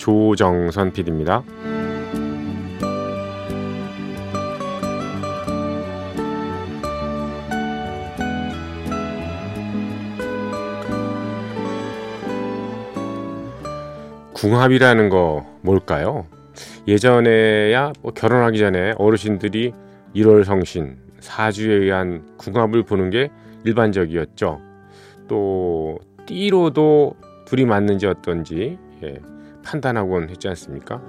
조정선 PD입니다. 궁합이라는 거 뭘까요? 예전에야 뭐 결혼하기 전에 어르신들이 1월 성신, 사주에 의한 궁합을 보는 게 일반적이었죠. 또 띠로도 둘이 맞는지 어떤지 예, 판단하곤 했지 않습니까?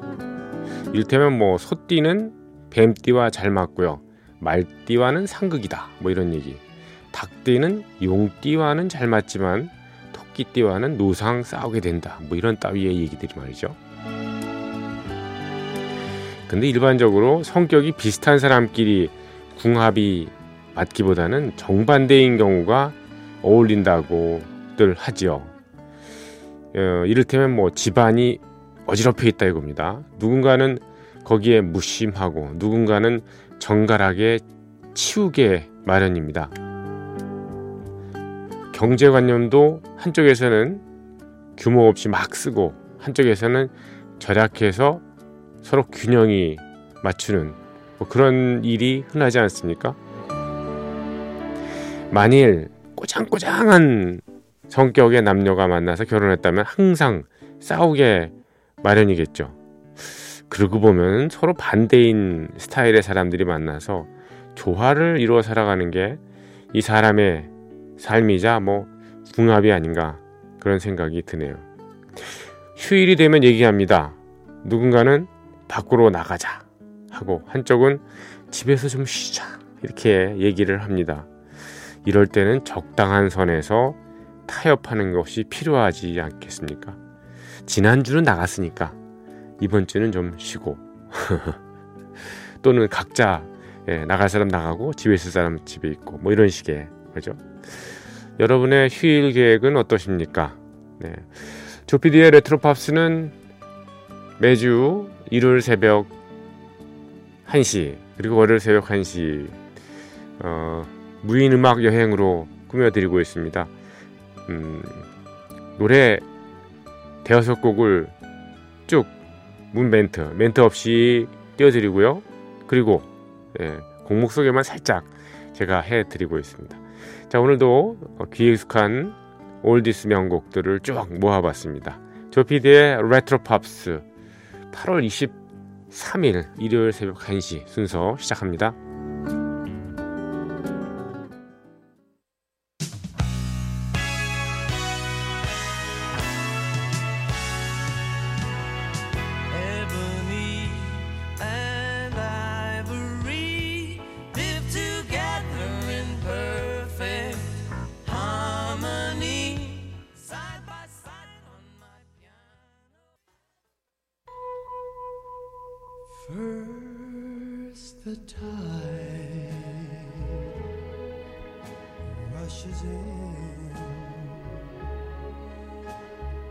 이를테면 뭐 소띠는 뱀띠와 잘 맞고요. 말띠와는 상극이다. 뭐 이런 얘기. 닭띠는 용띠와는 잘 맞지만 토끼띠와는 노상 싸우게 된다. 뭐 이런 따위의 얘기들이 말이죠. 근데 일반적으로 성격이 비슷한 사람끼리 궁합이 맞기보다는 정반대인 경우가 어울린다고들 하지요. 어, 이를테면 뭐 집안이 어지럽혀 있다 이겁니다. 누군가는 거기에 무심하고 누군가는 정갈하게 치우게 마련입니다. 경제관념도 한쪽에서는 규모 없이 막 쓰고 한쪽에서는 절약해서 서로 균형이 맞추는 뭐 그런 일이 흔하지 않습니까? 만일 꼬장꼬장한 성격의 남녀가 만나서 결혼했다면 항상 싸우게 마련이겠죠. 그러고 보면 서로 반대인 스타일의 사람들이 만나서 조화를 이루어 살아가는 게 이 사람의 삶이자 뭐 궁합이 아닌가 그런 생각이 드네요. 휴일이 되면 얘기합니다. 누군가는 밖으로 나가자 하고 한쪽은 집에서 좀 쉬자 이렇게 얘기를 합니다. 이럴 때는 적당한 선에서 타협하는 것이 필요하지 않겠습니까? 지난주는 나갔으니까 이번 주는 좀 쉬고 또는 각자 예, 나갈 사람 나가고 집에 있을 사람 집에 있고 뭐 이런 식의 그죠? 여러분의 휴일 계획은 어떠십니까? 네. 조피디의 레트로 팝스는 매주 일요일 새벽 1시 그리고 월요일 새벽 1시 어, 무인 음악 여행으로 꾸며드리고 있습니다. 음, 노래 대여섯 곡을 쭉 무멘트, 멘트 없이 띄워드리고요. 그리고 예, 곡목 소개만 살짝 제가 해드리고 있습니다. 자 오늘도 귀에 익숙한 oldies 명곡들을 쭉 모아봤습니다. 조피디의 레트로 팝스 8월 23일 일요일 새벽 1시 순서 시작합니다.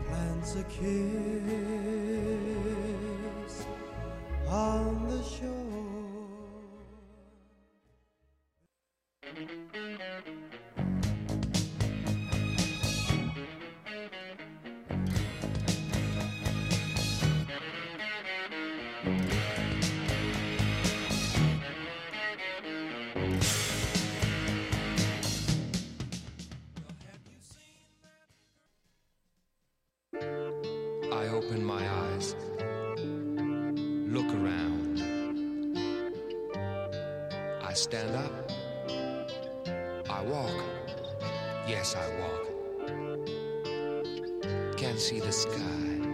Plants a kiss on I stand up, I walk. Yes, I walk. Can't see the sky,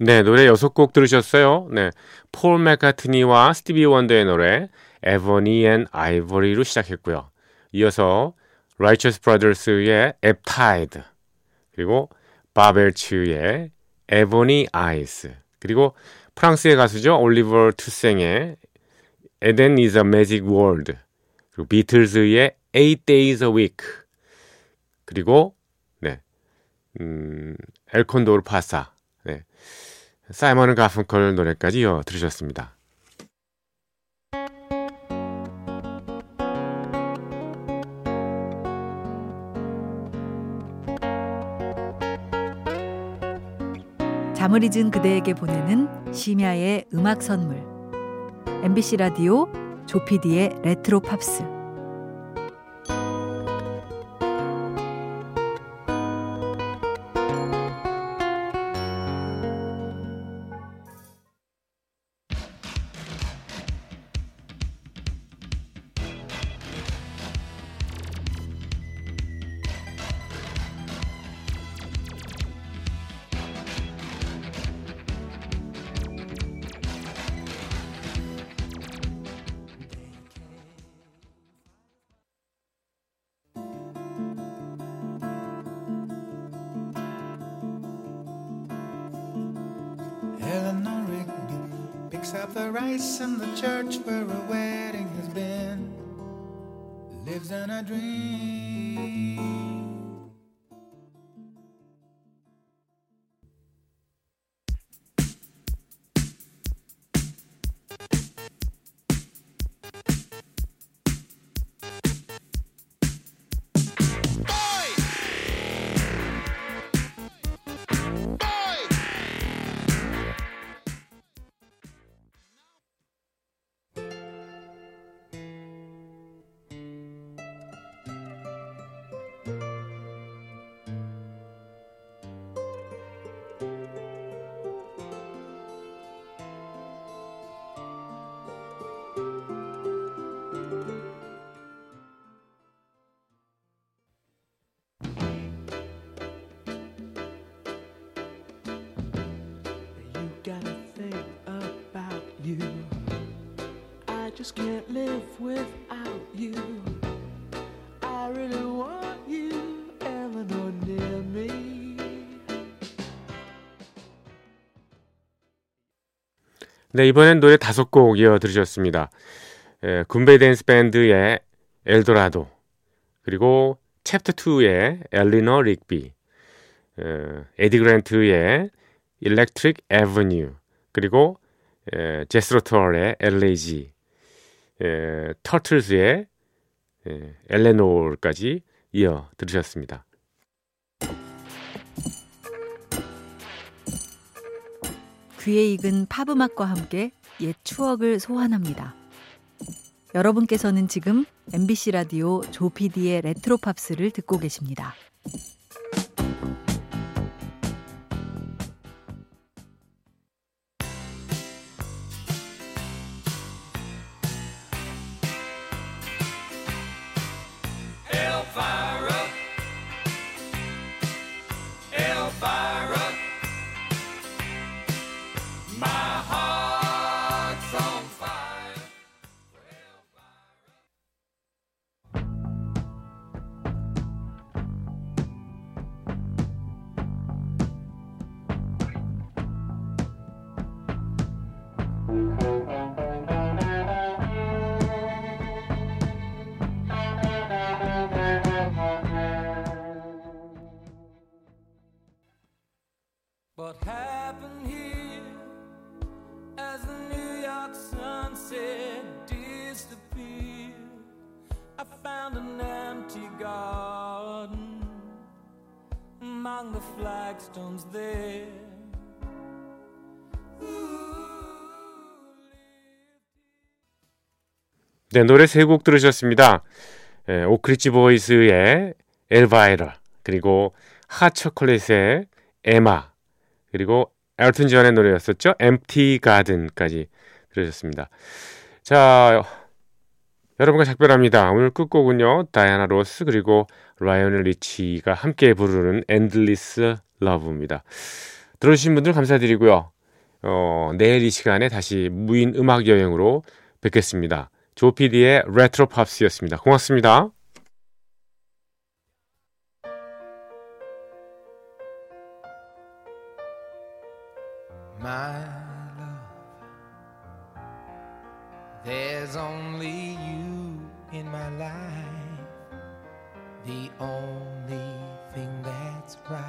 네, 노래 여섯 곡 들으셨어요. 네, 폴 맥카트니와 스티비 원더의 노래 Ebony and Ivory로 시작했고요. 이어서 Righteous Brothers의 Ebb Tide 그리고 밥 웰치의 Ebony Eyes 그리고 프랑스의 가수죠 올리비에 투생의 Eden is a Magic World 그리고 비틀즈의 Eight Days a Week 그리고 네, 음, El Condor Pasa 네, 사이먼 가펑클 노래까지 이어 들으셨습니다. 잠을 잊은 그대에게 보내는 심야의 음악 선물. MBC 라디오 조피디의 레트로 팝스 picks up the rice in the church where a wedding has been. Lives in a dream. Can't live without you. I really want you, Eleanor, near me. 네, 이번엔 노래 다섯 곡 이어 들으셨습니다. 에, 굼베이 댄스 밴드의 엘도라도, 그리고 챕터 2의 Eleanor Rigby, 에, 에디 그랜트의 Electric Avenue, 그리고 에, 제스로 툴의 Elegy, 에, 터틀즈의 에, 엘레노르까지 이어 들으셨습니다. 귀에 익은 팝 음악과 함께 옛 추억을 소환합니다. 여러분께서는 지금 MBC 라디오 조피디의 레트로 팝스를 듣고 계십니다. Flagstones there. 네, 노래 세 곡 들으셨습니다. 에, 오크리치 보이스의 엘바이라, 그리고 핫초콜릿의 에마, 그리고 엘튼 존의 노래였었죠. 엠티 가든까지 들으셨습니다. 자, 여러분과 작별합니다. 오늘 끝곡은요. 다이아나 로스 그리고 라이오넬 리치가 함께 부르는 Endless Love입니다. 들어주신 분들 감사드리고요. 어, 내일 이 시간에 다시 무인 음악 여행으로 뵙겠습니다. 조피디의 레트로 팝스였습니다. 고맙습니다. My love, there's only you. in my life. The only thing that's right.